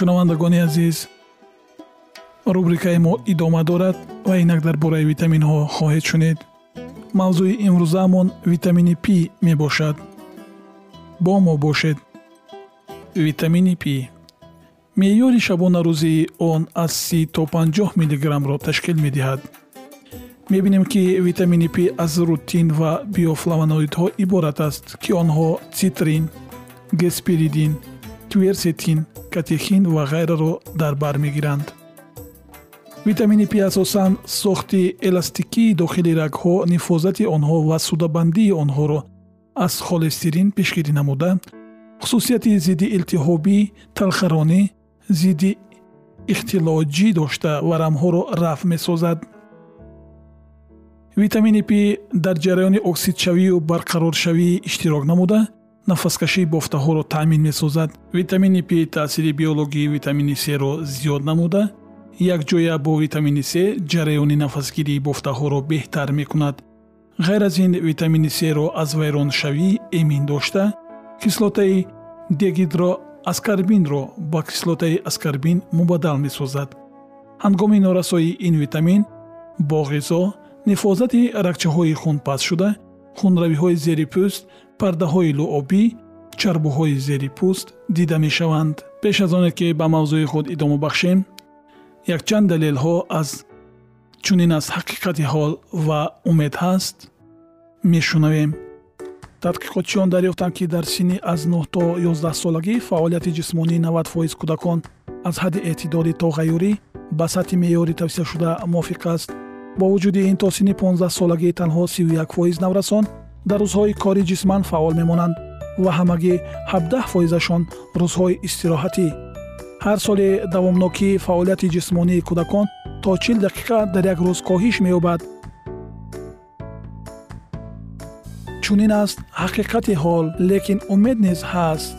шунавандагони азиз рубрикаи мо идома дорад ва инак дар бораи витаминҳо хоҳед шунид мавзӯи имрӯзаамон витамини пи мебошад. Бо мо бошед. Витамини пи меъёри шабонарӯзии он аз си то 50 миллиграммро ташкил медиҳад. Мебинем ки витамини пи аз рутин ва биофлавоноидҳо иборат аст ки онҳо цитрин геспиридин кверсетин катехин ва ғайраро дар бар мегиранд. Витамини пи асосан сохти эластикии дохили рагҳо нифозати онҳо ва судабандии онҳоро аз холестерин пешгирӣ намуда. Хусусияти зидди илтиҳобӣ талхаронӣ зидди ихтилоҷӣ дошта варамҳоро рафъ месозад. Витамини пи дар ҷараёни оксидшавию барқароршавӣ иштирок намуда нафаскашии бофтаҳоро таъмин месозад. Витамини пи таъсири биологии витамини серо зиёд намуда. Якҷоя бо витамини с ҷараёни нафасгирии бофтаҳоро беҳтар мекунад. Ғайр аз ин витамини серо аз вайроншавӣ эмин дошта. Кислотаи дегидроаскарбинро ба кислотаи аскарбин мубаддал месозад. Ҳангоми норасоии ин витамин бо ғизо нифозати рагчаҳои хун паст шуда хунравиҳои зери пӯст пардаҳои луобӣ чарбуҳои зери пӯст дида мешаванд. Пеш аз оне ки ба мавзӯи худ идома бахшем якчанд далелҳо аз чунин аз ҳақиқати ҳол ва умед ҳаст мешунавем. Тадқиқотчиён дарёфтанд ки дар синни аз 9 то 11 солагӣ фаъолияти ҷисмонии 90 фоиз кӯдакон. Аз ҳадди эътидолӣ то ғайёрӣ ба сатҳи меъёри тавсияшуда мувофиқ аст. Бо вуҷуди ин то синни 15 солагӣ танҳо 31 фоиз наврасон дар рӯзҳои кори ҷисман фаъол мемонанд ва ҳамагӣ 17 фоизашон рӯзҳои истироҳатӣ. Ҳар соли давомнокии фаъолияти ҷисмонии кӯдакон то чил дақиқа дар як рӯз коҳиш меёбад. Чунин аст ҳақиқати ҳол лекин умед низ ҳаст.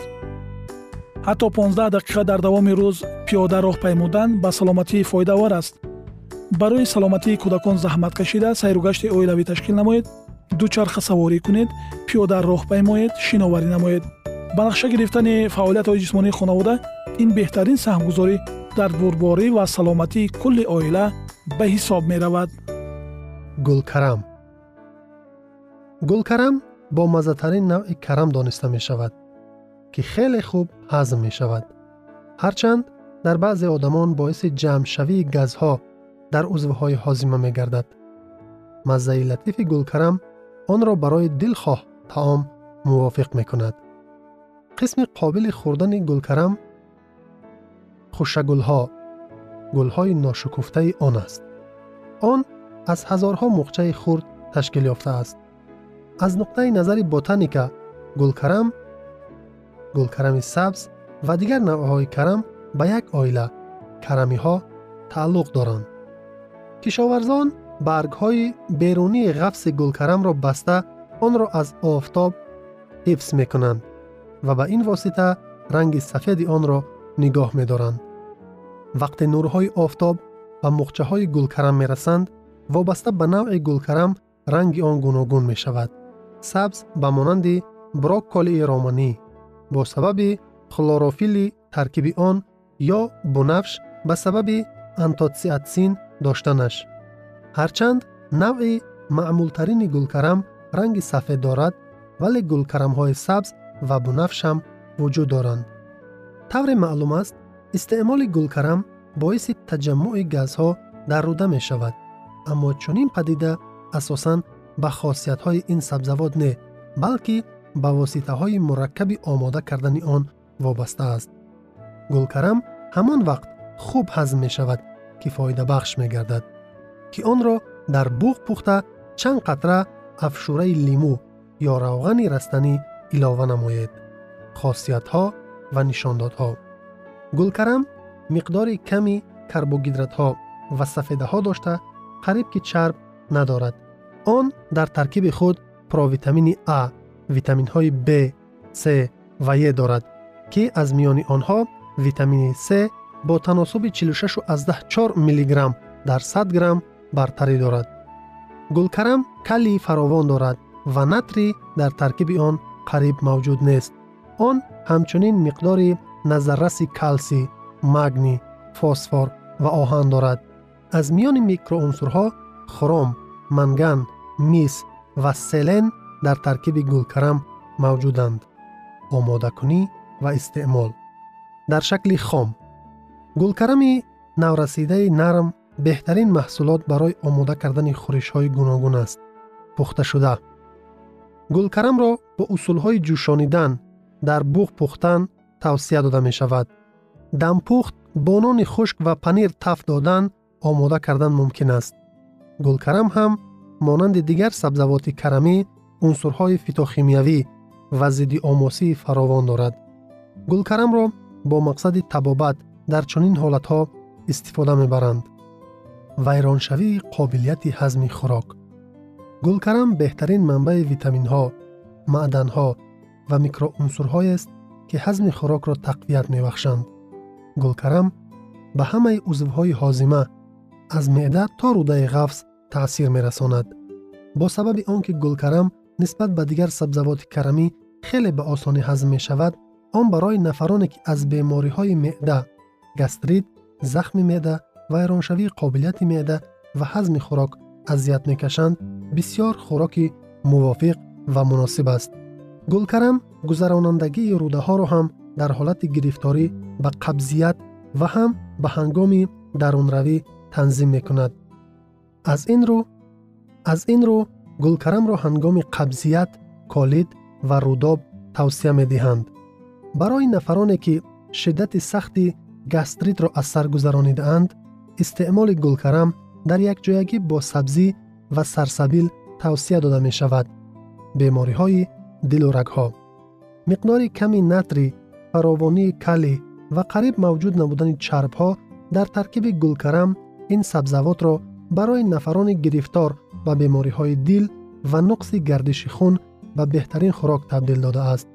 Ҳатто 15 дақиқа дар давоми рӯз пиёда роҳ паймудан ба саломатӣ фоидаовар аст. Барои саломатии кӯдакон заҳмат кашида сайругашти оилавӣ ташкил намоед дучарха саворӣ кунед пиёда роҳ паймоед шиноварӣ намоед ба нақша гирифтани фаъолиятҳои ҷисмонии хонавода ин беҳтарин саҳмгузорӣ дар бурборӣ ва саломатии кулли оила ба ҳисоб меравад гулкарам гулкарам бо маззатарин навъи карам дониста мешавад ки хеле хуб ҳазм мешавад ҳарчанд дар баъзе одамон боиси ҷамъшавии газҳо дар узвҳои ҳозима мегардад маззаи латифи гулкарам آن را برای دلخواه تعام موافق می کند. قسم قابل خوردن گلکرم خوشگلها گلهای ناشکفته آن است. آن از هزارها مخچه خورد تشکیل یافته است. از نقطه نظر بوتانیکا گلکرم گلکرم سبز و دیگر نوعهای کرم به یک آیله کرمی ها تعلق دارند. کشاورزان баргҳои берунии ғафси гулкарамро баста онро аз офтоб ҳифз мекунанд ва ба ин восита ранги сафеди онро нигоҳ медоранд. Вақте нурҳои офтоб ба мухчаҳои гулкарам мерасанд вобаста ба навъи гулкарам ранги он гуногун мешавад. Сабз ба монанди брокколии романӣ. Бо сабаби хлорофили таркиби он ё бунафш ба сабаби антоциатсин доштанаш ҳарчанд навъи маъмултарини гулкарам ранги сафед дорад вале гулкарамҳои сабз ва бунафшам вуҷуд доранд. Тавре маълум аст истеъмоли гулкарам боиси таҷаммуи газҳо дар рӯда мешавад аммо чунин падида асосан ба хосиятҳои ин сабзавот не балки ба воситаҳои мураккаби омода кардани он вобаста аст. Гулкарам ҳамон вақт хуб ҳазм мешавад ки фоидабахш мегардад ки онро дар буғ пухта чанд қатра афшураи лимӯ ё равғани растанӣ илова намоед хосиятҳо ва нишондодҳо. гулкарам миқдори ками карбогидратҳо ва сафедаҳо дошта қариб ки чарб надорад. Он дар таркиби худ провитамини а витаминҳои б с ва е дорад ки аз миёни онҳо витамини с бо таносуби 46 мг дар 100 грамм бартарӣ дорад. Гулкарам калии фаровон дорад ва натри дар таркиби он қариб мавҷуд нест. Он ҳамчунин миқдори назарраси калсӣ магний фосфор ва оҳан дорад. Аз миёни микроунсурҳо хром манган мис ва селен дар таркиби гулкарам мавҷуданд. Омодакунӣ ва истеъмол. Дар шакли хом. Гулкарами наврасидаи нарм беҳтарин маҳсулот барои омода кардани хӯришҳои гуногун аст пухташуда гулкарамро бо усулҳои ҷӯшонидан дар буғ пухтан тавсия дода мешавад дампухт бо нони хушк ва панир таф додан омода кардан мумкин аст гулкарам ҳам монанди дигар сабзавоти карамӣ унсурҳои фитохимиявӣ ва зидди омосии фаровон дорад гулкарамро бо мақсади табобат дар чунин ҳолатҳо истифода мебаранд Вайроншавии қобилияти ҳазми хӯрок. Гулкарам беҳтарин манбаи витаминҳо маъданҳо ва микроунсурҳоест ки ҳазми хӯрокро тақвият мебахшанд. Гулкарам ба ҳамаи узвҳои ҳозима аз меъда то рӯдаи ғафз таъсир мерасонад. Бо сабаби он ки гулкарам нисбат ба дигар сабзавоти карамӣ хеле ба осонӣ ҳазм мешавад он барои нафароне ки аз бемориҳои меъда гастрит захми меъда вайроншавии қобилияти меъда ва ҳазми хӯрок азият мекашанд бисьёр хӯроки мувофиқ ва муносиб аст гулкарам гузаронандагии рӯдаҳоро ҳам дар ҳолати гирифторӣ ба қабзият ва ҳам ба ҳангоми дарунравӣ танзим мекунад аз ин рӯ аз ин рӯ гулкарамро ҳангоми қабзият колид ва рӯдоб тавсия медиҳанд барои нафароне ки шиддати сахти гастритро аз сар гузаронидаанд استعمال گلکرم در یک جایگی با سبزی و سرسبیل توصیه داده می شود. بیماری های دل و رگ ها. مقدار کمی نتری، فراوانی کلی و قریب موجود نبودن چرب ها در ترکیب گلکرم این سبزوات را برای نفران گرفتار و بیماری های دل و نقص گردش خون و بهترین خوراک تبدیل داده است.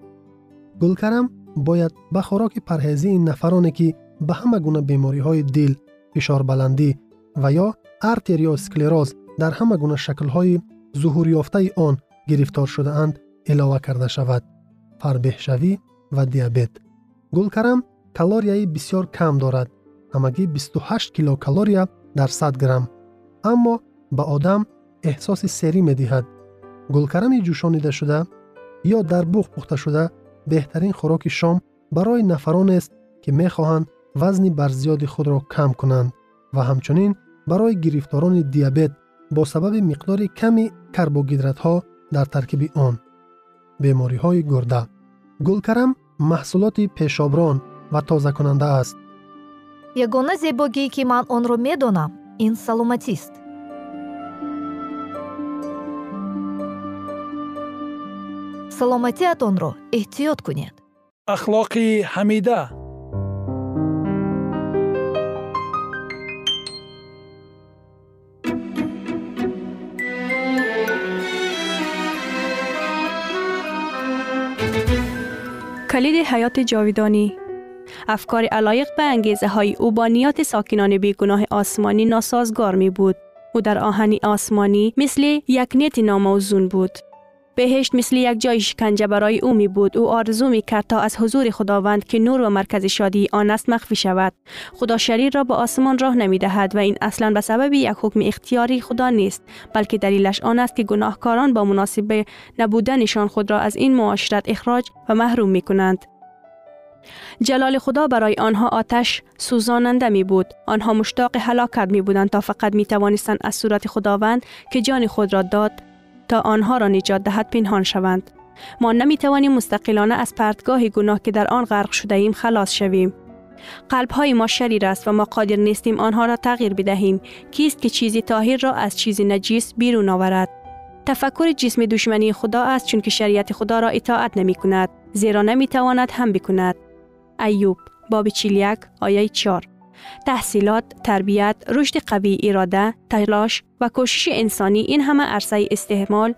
گلکرم باید به خوراک پرهیزی نفرانی که به همه گونه بیماری های دل фишорбаландӣ ва ё артериосклероз дар ҳама гуна шаклҳои зуҳурёфтаи он гирифтор шудаанд илова карда шавад фарбеҳшавӣ ва диабет. Гулкарам калорияи бисьёр кам дорад ҳамагӣ 28 килокалория дар 100 грамм. Аммо ба одам эҳсоси серӣ медиҳад. Гулкарами ҷӯшонидашуда ё дар буғ пухташуда беҳтарин хӯроки шом барои нафаронест ки мехоҳанд вазни барзиёди худро кам кунанд ва ҳамчунин барои гирифторони диабет бо сабаби миқдори ками карбогидратҳо дар таркиби он. Бемориҳои гурда. Гулкарам маҳсулоти пешоброн ва тозакунанда аст. Ягона зебогӣ ки ман онро медонам ин саломатист. Саломатиатонро эҳтиёт кунед. Ахлоқи ҳамида کلید حیات جاویدانی افکار علایق به انگیزه های او با نیات ساکنان بیگناه آسمانی ناسازگار می بود. او در آهنی آسمانی مثل یک نیت ناموزون بود. بهشت مثل یک جای شکنجه برای او می بود. او آرزو می کرد تا از حضور خداوند که نور و مرکز شادی آن است مخفی شود. خدا شریر را به آسمان راه نمی دهد و این اصلا به سبب یک حکم اختیاری خدا نیست بلکه دلیلش آن است که گناهکاران با مناسب نبودنشان خود را از این معاشرت اخراج و محروم می کنند. جلال خدا برای آنها آتش سوزاننده می بود. آنها مشتاق هلاکت می بودند تا فقط می توانستند از صورت خداوند که جان خود را داد تا آنها را نجات دهد پنهان شوند. ما نمی توانیم مستقلانه از پرتگاه گناه که در آن غرق شده ایم خلاص شویم. قلب های ما شریر است و ما قادر نیستیم آنها را تغییر بدهیم. کیست که چیزی طاهر را از چیزی نجیس بیرون آورد؟ تفکر جسم دشمنی خدا است چون که شریعت خدا را اطاعت نمی کند. زیرا نمی تواند هم بکند. ایوب باب 41 آیه 4 تحصیلات، تربیت، رشد قوی اراده، تلاش و کوشش انسانی این همه عرصه استعمال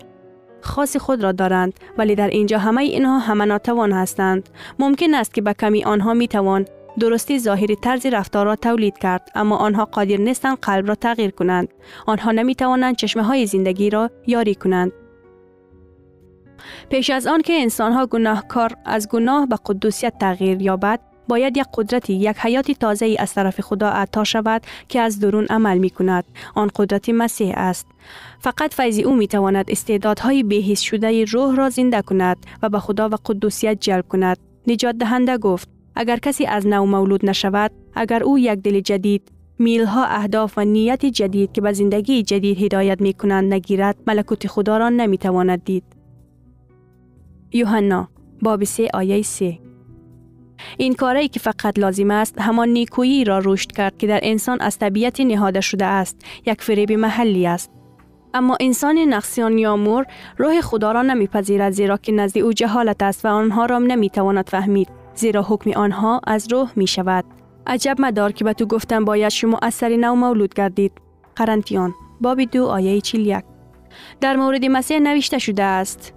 خاص خود را دارند ولی در اینجا همه اینها همه ناتوان هستند. ممکن است که به کمی آنها می توان درستی ظاهری طرز رفتار را تولید کرد اما آنها قادر نیستند قلب را تغییر کنند. آنها نمی توانند چشمه های زندگی را یاری کنند. پیش از آن که انسان ها گناهکار از گناه به قدوسیت تغییر یابد باید یک قدرتی یک حیات تازه ای از طرف خدا عطا شود که از درون عمل می کند آن قدرت مسیح است. فقط فیض او می تواند استعدادهای بهیس شده روح را زنده کند و به خدا و قدوسیت جلب کند. نجات دهنده گفت اگر کسی از نو مولود نشود اگر او یک دل جدید میلها اهداف و نیت جدید که به زندگی جدید هدایت می کنند نگیرد ملکوت خدا را نمی تواند دید. یوحنا باب 3 آیه 3 این کاری که فقط لازم است همان نیکویی را رشد کرد که در انسان از طبیعت نهاده شده است یک فریب محلی است. اما انسان نقصیان یا مور روح خدا را نمیپذیرد زیرا که نزد او جهالت است و آنها را نمی‌تواند فهمید زیرا حکم آنها از روح می شود عجب مدار که به تو گفتم باید شما اثر نو مولود گردید. قرنتیان باب دو آیه 41 در مورد مسیح نوشته شده است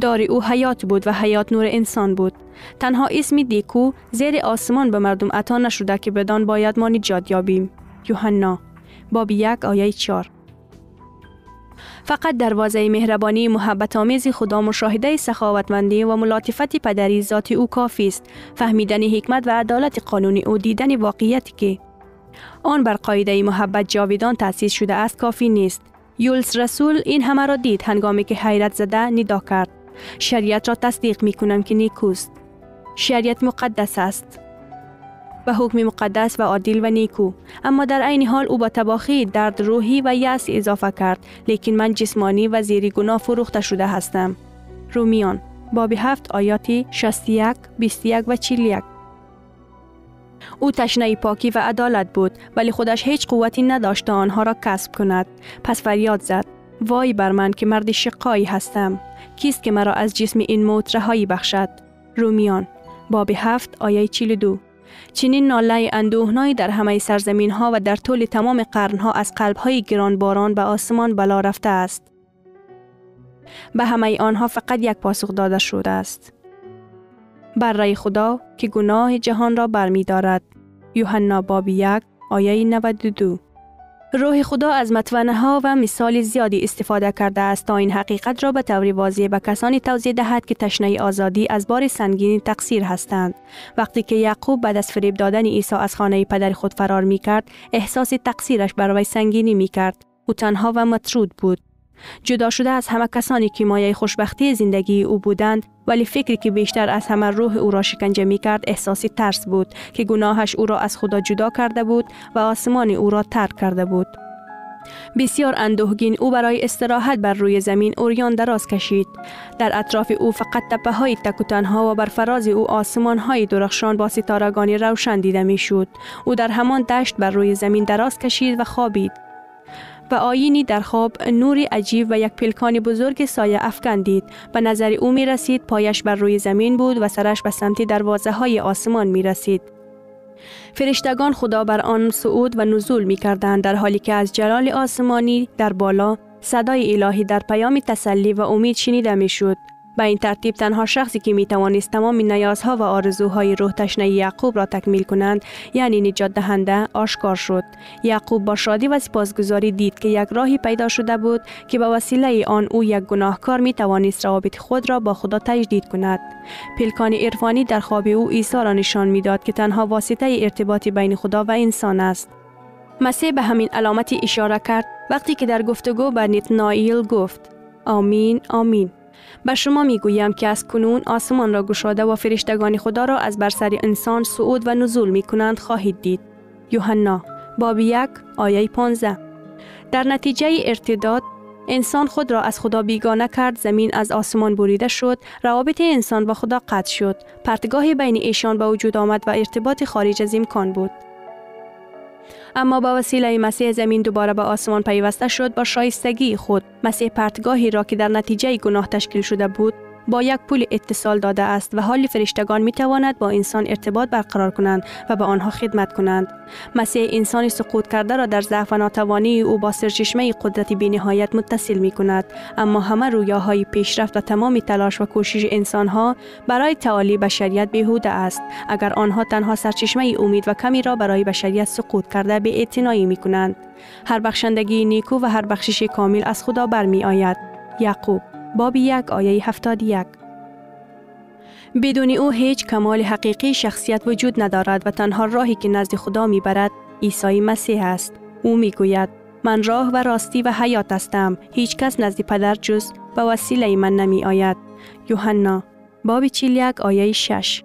دار او حیات بود و حیات نور انسان بود. تنها اسم دیکو زیر آسمان به مردم عطا نشده که بدان باید ما نجات یابیم. یوحنا باب یک آیه چار فقط دروازه مهربانی محبت آمیز خدا مشاهده سخاوتمندی و ملاطفت پدری ذات او کافی است فهمیدن حکمت و عدالت قانونی او دیدن واقعیتی که آن بر قاعده محبت جاویدان تأسیس شده است کافی نیست یولس رسول این همه را دید هنگامی که حیرت زده ندا کرد شریعت را تصدیق می کنم که نیکوست. شریعت مقدس است. و حکم مقدس و عادل و نیکو. اما در عین حال او با تباخی درد روحی و یأس اضافه کرد. لیکن من جسمانی و زیر گناه فروخته شده هستم. رومیان باب هفت آیاتی 61 21 و 41 او تشنه پاکی و عدالت بود ولی خودش هیچ قوتی نداشت آنها را کسب کند. پس فریاد زد. وای بر من که مرد شقایی هستم. کیست که مرا از جسم این موت رهایی بخشد؟ رومیان باب هفت آیه دو. چنین ناله اندوهنایی در همه سرزمین ها و در طول تمام قرن ها از قلب های گرانباران به آسمان بلا رفته است. به همه آنها فقط یک پاسخ داده شده است. بر رای خدا که گناه جهان را برمی دارد یوحنا باب یک آیه 92 روح خدا از متونه ها و مثال زیادی استفاده کرده است تا این حقیقت را به طور واضح به کسانی توضیح دهد که تشنه آزادی از بار سنگین تقصیر هستند. وقتی که یعقوب بعد از فریب دادن عیسی از خانه پدر خود فرار می کرد احساس تقصیرش برای سنگینی می کرد او تنها و مطرود بود. جدا شده از همه کسانی که مایه خوشبختی زندگی او بودند ولی فکری که بیشتر از همه روح او را شکنجه می کرد احساسی ترس بود که گناهش او را از خدا جدا کرده بود و آسمان او را ترک کرده بود. بسیار اندوهگین او برای استراحت بر روی زمین اوریان دراز کشید. در اطراف او فقط تپه های تکوتنها و بر فراز او آسمان های درخشان با ستارگانی روشن دیده می شود. او در همان دشت بر روی زمین دراز کشید و خوابید. و آینی در خواب نوری عجیب و یک پلکان بزرگ سایه افکن دید. به نظر او می رسید پایش بر روی زمین بود و سرش به سمت دروازه های آسمان می رسید. فرشتگان خدا بر آن صعود و نزول می کردند در حالی که از جلال آسمانی در بالا صدای الهی در پیام تسلی و امید شنیده می شد. به این ترتیب تنها شخصی که می توانست تمام نیازها و آرزوهای روح تشنه یعقوب را تکمیل کنند یعنی نجات دهنده آشکار شد. یعقوب با شادی و سپاسگزاری دید که یک راهی پیدا شده بود که به وسیله آن او یک گناهکار می توانست روابط خود را با خدا تجدید کند. پلکان عرفانی در خواب او عیسی را نشان می‌داد که تنها واسطه ارتباط بین خدا و انسان است. مسیح به همین علامتی اشاره کرد وقتی که در گفتگو به نتنائیل گفت آمین آمین. به شما می گویم که از کنون آسمان را گشاده و فرشتگان خدا را از بر سر انسان صعود و نزول می کنند خواهید دید. یوحنا باب یک آیه 15 در نتیجه ارتداد انسان خود را از خدا بیگانه کرد زمین از آسمان بریده شد روابط انسان با خدا قطع شد. پرتگاه بین ایشان به وجود آمد و ارتباط خارج از امکان بود. اما با وسیله مسیح زمین دوباره به آسمان پیوسته شد با شایستگی خود مسیح پرتگاهی را که در نتیجه گناه تشکیل شده بود با یک پول اتصال داده است و حال فرشتگان می تواند با انسان ارتباط برقرار کنند و به آنها خدمت کنند. مسیح انسان سقوط کرده را در ضعف و ناتوانی او با سرچشمه قدرت نهایت متصل می کند اما همه رویاهای پیشرفت و تمام تلاش و کوشش انسان ها برای تعالی بشریت بیهوده است اگر آنها تنها سرچشمه امید و کمی را برای بشریت سقوط کرده به اعتنایی می کنند. هر بخشندگی نیکو و هر بخشش کامل از خدا برمی آید. یعقوب باب یک آیه هفتاد یک بدون او هیچ کمال حقیقی شخصیت وجود ندارد و تنها راهی که نزد خدا می برد عیسی مسیح است. او می گوید من راه و راستی و حیات هستم. هیچ کس نزد پدر جز به وسیله من نمی آید. یوحنا باب یک آیه 6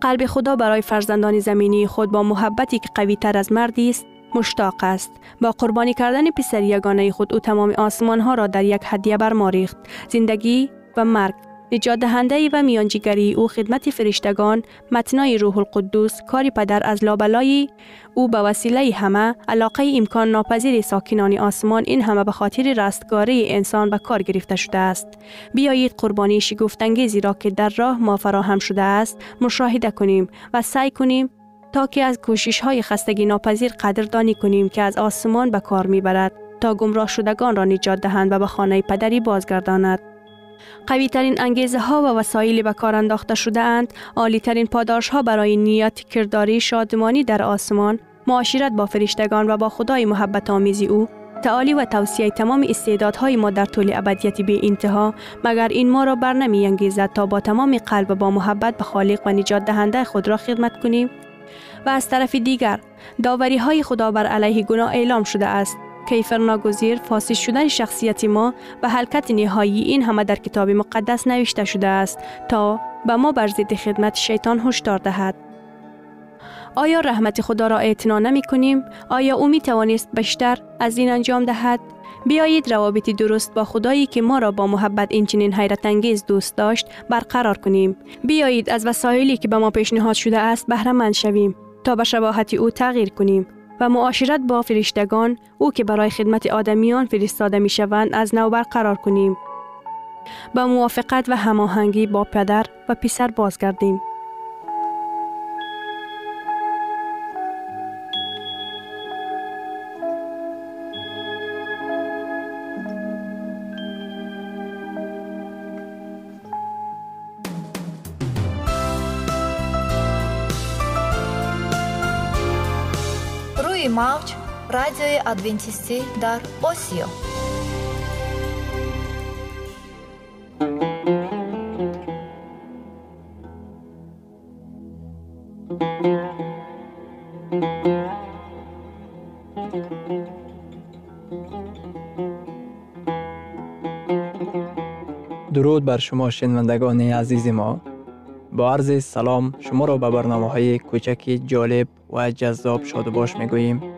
قلب خدا برای فرزندان زمینی خود با محبتی که قوی تر از مردی است مشتاق است. با قربانی کردن پسر یگانه خود او تمام آسمان ها را در یک هدیه برماریخت. زندگی و مرگ نجات دهنده و میانجیگری او خدمت فرشتگان متنای روح القدس کاری پدر از لابلای او به وسیله همه علاقه امکان ناپذیر ساکنان آسمان این همه به خاطر رستگاری انسان به کار گرفته شده است. بیایید قربانی شگفتانگیزی را که در راه ما فراهم شده است مشاهده کنیم و سعی کنیم که از کوشش های خستگی ناپذیر قدردانی کنیم که از آسمان به کار می‌برد تا گمراه شدگان را نجات دهند و به خانه پدری بازگرداند. قوی ترین انگیزه ها و وسایلی به کار انداخته شده اند، عالی ترین پاداش ها برای نیت کرداری شادمانی در آسمان، معاشرت با فرشتگان و با خدای محبت آمیزی او، تعالی و توصیه تمام استعدادهای ما در طول ابدیت به انتها مگر این ما را بر نمی انگیزد تا با تمام قلب و با محبت به خالق و نجات دهنده خود را خدمت کنیم؟ و از طرف دیگر داوری های خدا بر علیه گناه اعلام شده است کیفر ناگزیر فاسد شدن شخصیت ما و حلقت نهایی این همه در کتاب مقدس نوشته شده است تا به ما بر ضد خدمت شیطان هشدار دهد آیا رحمت خدا را اعتنا نمی کنیم؟ آیا او می توانست بیشتر از این انجام دهد؟ بیایید روابط درست با خدایی که ما را با محبت اینچنین حیرت انگیز دوست داشت برقرار کنیم. بیایید از وسایلی که به ما پیشنهاد شده است بهره مند شویم تا به شباهت او تغییر کنیم و معاشرت با فرشتگان او که برای خدمت آدمیان فرستاده می شوند از نو برقرار کنیم. با موافقت و هماهنگی با پدر و پسر بازگردیم. ادوینتیستی در آسیا درود بر شما شنوندگان عزیز ما. با عرض سلام شما را به برنامه های کوچکی جالب و جذاب شادباش می گوییم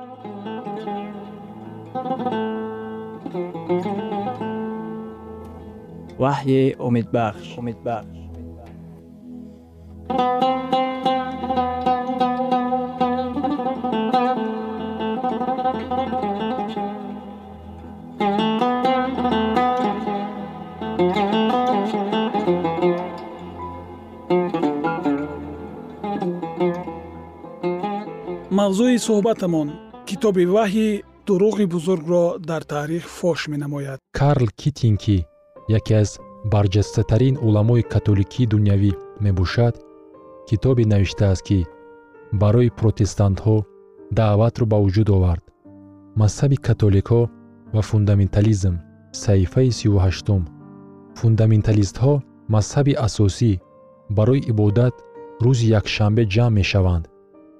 ваҳйи умедбахш умедбахш мавзӯи суҳбатамон китоби ваҳйи дуруғи бузургро дар таърих фош менамояд. Карл китинки яке аз барҷастатарин уламои католикии дунявӣ мебошад китобе навиштааст ки барои протестантҳо даъватро ба вуҷуд овард. Мазҳаби католикҳо ва фундаментализм саҳифаи сию ҳаштум фундаменталистҳо мазҳаби асосӣ барои ибодат рӯзи якшанбе ҷамъ мешаванд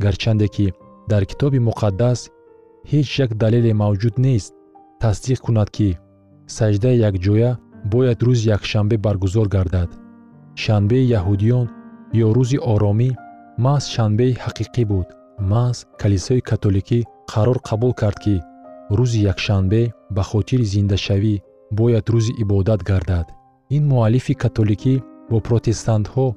гарчанде ки дар китоби муқаддас ҳеҷ як далеле мавҷуд нест тасдиқ кунад ки саҷдаи якҷоя бояд рӯзи якшанбе баргузор гардад. Шанбеи яҳудиён ё рӯзи оромӣ маҳз шанбеи ҳақиқӣ буд. Маҳз калисои католикӣ қарор қабул кард ки рӯзи якшанбе ба хотири зиндашавӣ бояд рӯзи ибодат гардад. Ин муаллифи католикӣ бо протестантҳо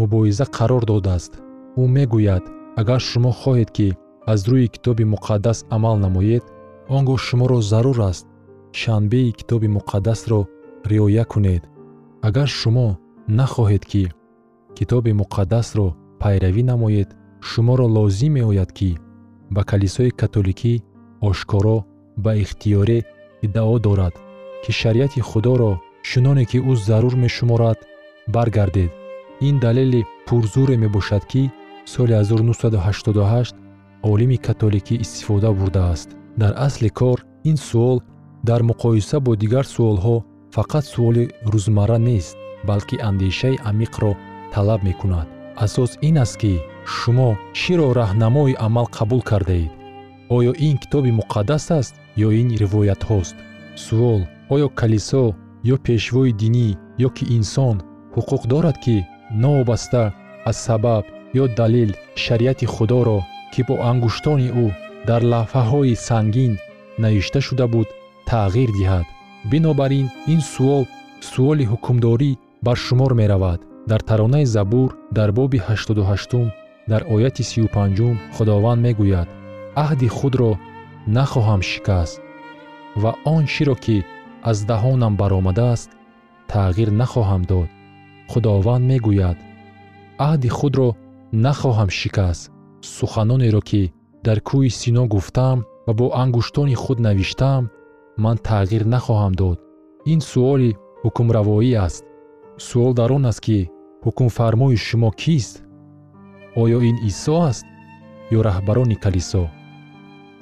мубоҳиза қарор додааст. Ӯ мегӯяд агар шумо хоҳед ки аз рӯи китоби муқаддас амал намоед он гоҳ шуморо зарур аст. Шанбеи китоби муқаддасро риоя кунед. Агар шумо нахоҳед ки китоби муқаддасро пайравӣ намоед шуморо лозим меояд ки ба калисои католикӣ ошкоро ба ихтиёре иддао дорад ки шариати худоро чуноне ки ӯ зарур мешуморад баргардед. Ин далели пурзуре мебошад ки соли 1988 олими католикӣ истифода бурдааст дар асли кор ин суол дар муқоиса бо дигар суолҳо фақат суоли рӯзмарра нест балки андешаи амиқро талаб мекунад. Асос ин аст ки шумо чиро раҳнамои амал қабул кардаед оё ин китоби муқаддас аст ё ин ривоятҳост суол оё калисо ё пешвои динӣ ё ки инсон ҳуқуқ дорад ки новобаста аз сабаб ё далил шариати худоро ки бо ангуштони ӯ дар лавҳаҳои сангин навишта шуда буд тағйир диҳад бинобар ин ин суол суоли ҳукмдорӣ бар шумор меравад. Дар таронаи забур дар боби 88 дар ояти 35 худованд мегӯяд аҳди худро нахоҳам шикаст ва он чиро ки аз даҳонам баромадааст тағйир нахоҳам дод. Худованд мегӯяд аҳди худро нахоҳам шикаст суханонеро ки дар кӯҳи сино гуфтаам ва бо ангуштони худ навиштаам ман тағйир нахоҳам дод. Ин суоли ҳукмравоӣ аст. Суол дар он аст ки ҳукмфармои шумо кист? Оё ин исо аст ё раҳбарони калисо?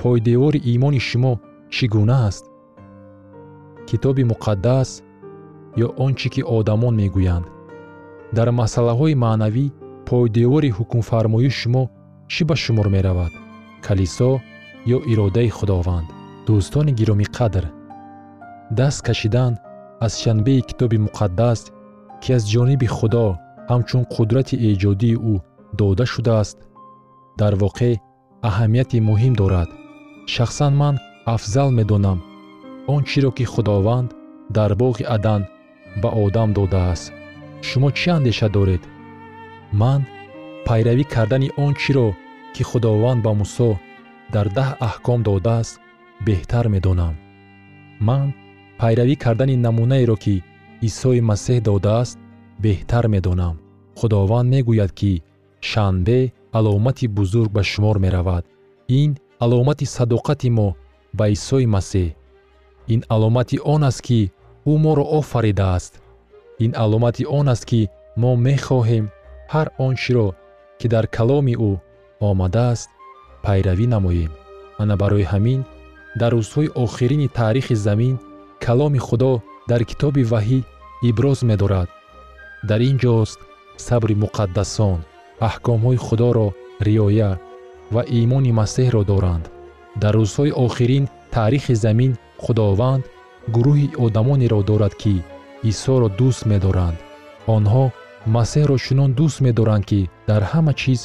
Пойдевори имони шумо чӣ гуна аст? Китоби муқаддас ё он чӣ ки одамон мегӯянд? Дар масъалаҳои маънавӣ пойдевори ҳукмфармоии шумо чӣ ба шумор меравад? Калисо ё иродаи худованд дӯстони гиромиқадр даст кашидан аз шанбеи китоби муқаддас ки аз ҷониби худо ҳамчун қудрати эҷодии ӯ дода шудааст дар воқеъ аҳамияти муҳим дорад. Шахсан ман афзал медонам он чиро ки худованд дар боғи адан ба одам додааст. Шумо чӣ андеша доред? Ман пайравӣ кардани он чиро ки худованд ба мусо дар даҳ аҳком додааст беҳтар медонам. Ман пайравӣ кардани намунаеро ки исои масеҳ додааст беҳтар медонам. Худованд мегӯяд ки шанбе аломати бузург ба шумор меравад. Ин аломати садоқати мо ба исои масеҳ. Ин аломати он аст ки ӯ моро офаридааст. Ин аломати он аст ки мо мехоҳем ҳар он чиро ки дар каломи ӯ омадааст пайравӣ намоем. Ана барои ҳамин дар рӯзҳои охирини таърихи замин каломи худо дар китоби ваҳӣ иброз медорад. Дар ин ҷост сабри муқаддасон аҳкомҳои худоро риоя ва имони масеҳро доранд. Дар рӯзҳои охирин таърихи замин худованд гурӯҳи одамонеро дорад ки исоро дӯст медоранд. Онҳо масеҳро чунон дӯст медоранд ки дар ҳама чиз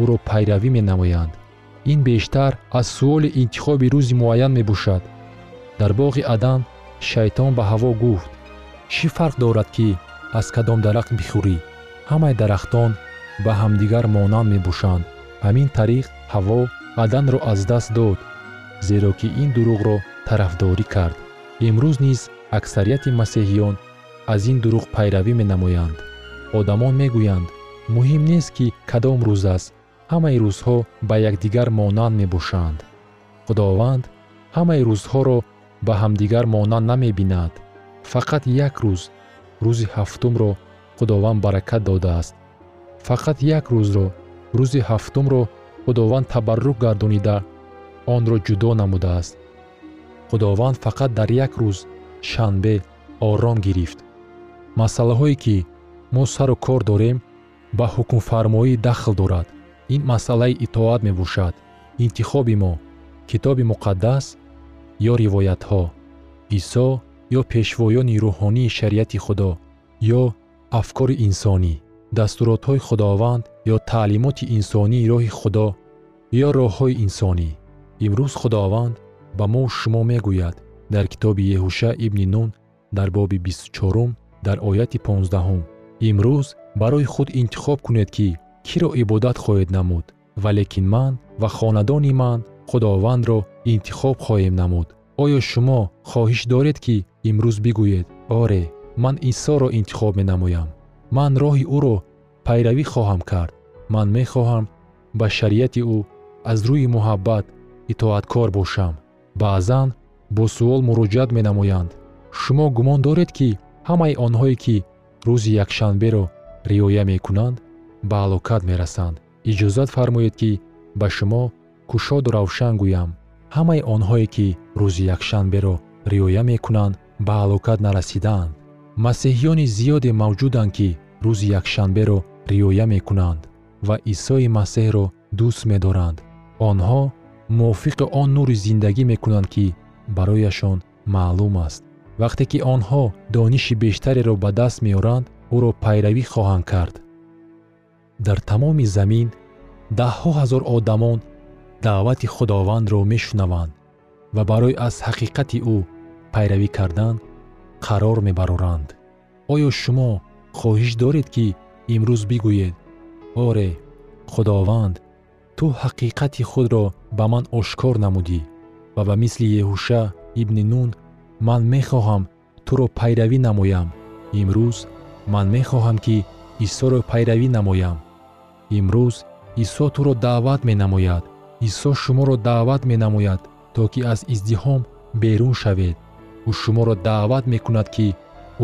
ӯро пайравӣ менамоянд ин бештар аз суоли интихоби рӯзи муайян мебошад. Дар боғи адан шайтон ба ҳаво гуфт чӣ фарқ дорад ки аз кадом дарахт бихӯрӣ? Ҳамаи дарахтон ба ҳамдигар монанд мебошанд. Ҳамин тариқ ҳаво аданро аз даст дод зеро ки ин дурӯғро тарафдорӣ кард. Имрӯз низ аксарияти масеҳиён аз ин дурӯғ пайравӣ менамоянд. Одамон мегӯянд муҳим нест ки кадом рӯз аст ҳамаи рӯзҳо ба якдигар монанд мебошанд. Худованд ҳамаи рӯзҳоро ба ҳамдигар монанд намебинад. Фақат як рӯз рӯзи ҳафтумро худованд баракат додааст. Фақат як рӯзро рӯзи ҳафтумро худованд табаррук гардонида онро ҷудо намудааст. Худованд фақат дар як рӯз шанбе ором гирифт. Масъалаҳое ки мо сару кор дорем ба ҳукмфармоӣ дахл дорад ин масъалаи итоат мебошад интихоби мо китоби муқаддас ё ривоятҳо исо ё пешвоёни рӯҳонии шариати худо ё афкори инсонӣ дастуротҳои худованд ё таълимоти инсонии роҳи худо ё роҳҳои инсонӣ имрӯз худованд ба мо шумо мегӯяд дар китоби еҳуша ибни нун дар боби бисту чорум дар ояти понздаҳум имрӯз барои худ интихоб кунед ки киро ибодат хоҳед намуд ва лекин ман ва хонадони ман худовандро интихоб хоҳем намуд. Оё шумо хоҳиш доред ки имрӯз бигӯед? Оре ман исоро интихоб менамоям. Ман роҳи ӯро пайравӣ хоҳам кард. Ман мехоҳам ба шариати ӯ аз рӯи муҳаббат итоаткор бошам. Баъзан бо суол муроҷиат менамоянд. Шумо гумон доред ки ҳамаи онҳое ки рӯзи якшанберо риоя мекунанд ба ҳалокат мерасанд. Иҷозат фармоед ки ба шумо кушоду равшан гӯям. Ҳамаи онҳое ки рӯзи якшанберо риоя мекунанд ба ҳалокат нарасидаанд. Масеҳиёни зиёде мавҷуданд ки рӯзи якшанберо риоя мекунанд ва исои масеҳро дӯст медоранд. Онҳо мувофиқи он нури зиндагӣ мекунанд ки барояшон маълум аст. Вақте ки онҳо дониши бештареро ба даст меоранд ӯро пайравӣ хоҳанд кард дар тамоми замин даҳҳо ҳазор одамон даъвати худовандро мешунаванд ва барои аз ҳақиқати ӯ пайравӣ кардан қарор мебароранд. Оё шумо хоҳиш доред ки имрӯз бигӯед? Оре худованд ту ҳақиқати худро ба ман ошкор намудӣ ва ба мисли еҳуша ибни нун ман мехоҳам туро пайравӣ намоям. Имрӯз ман мехоҳам ки исоро пайравӣ намоям имрӯз исо туро даъват менамояд исо шуморо даъват менамояд то ки аз издиҳом берун шавед. Ӯ шуморо даъват мекунад ки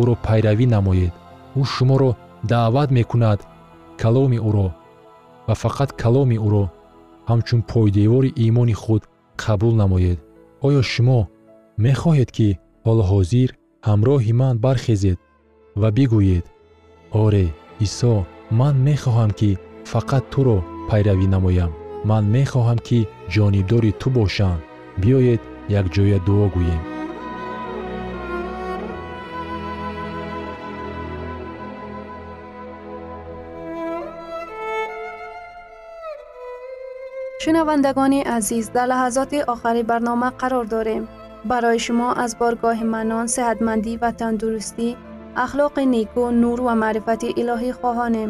ӯро пайравӣ намоед. Ӯ шуморо даъват мекунад каломи ӯро ва фақат каломи ӯро. Ҳамчун пойдевори имони худ қабул намоед. Оё шумо мехоҳед ки ҳоло ҳозир ҳамроҳи ман бархезед ва бигӯед. Оре исо ман мехоҳам ки фақат туро пайравӣ намоям ман мехоҳам ки ҷонибдори ту бошам биёед якҷоя дуо гӯем шунавандагони азиз дар лаҳазоти охари барнома қарор дорем барои шумо аз боргоҳи манон сеҳатмандӣ ва тандурустӣ ахлоқи неку нур ва маърифати илоҳӣ хоҳонем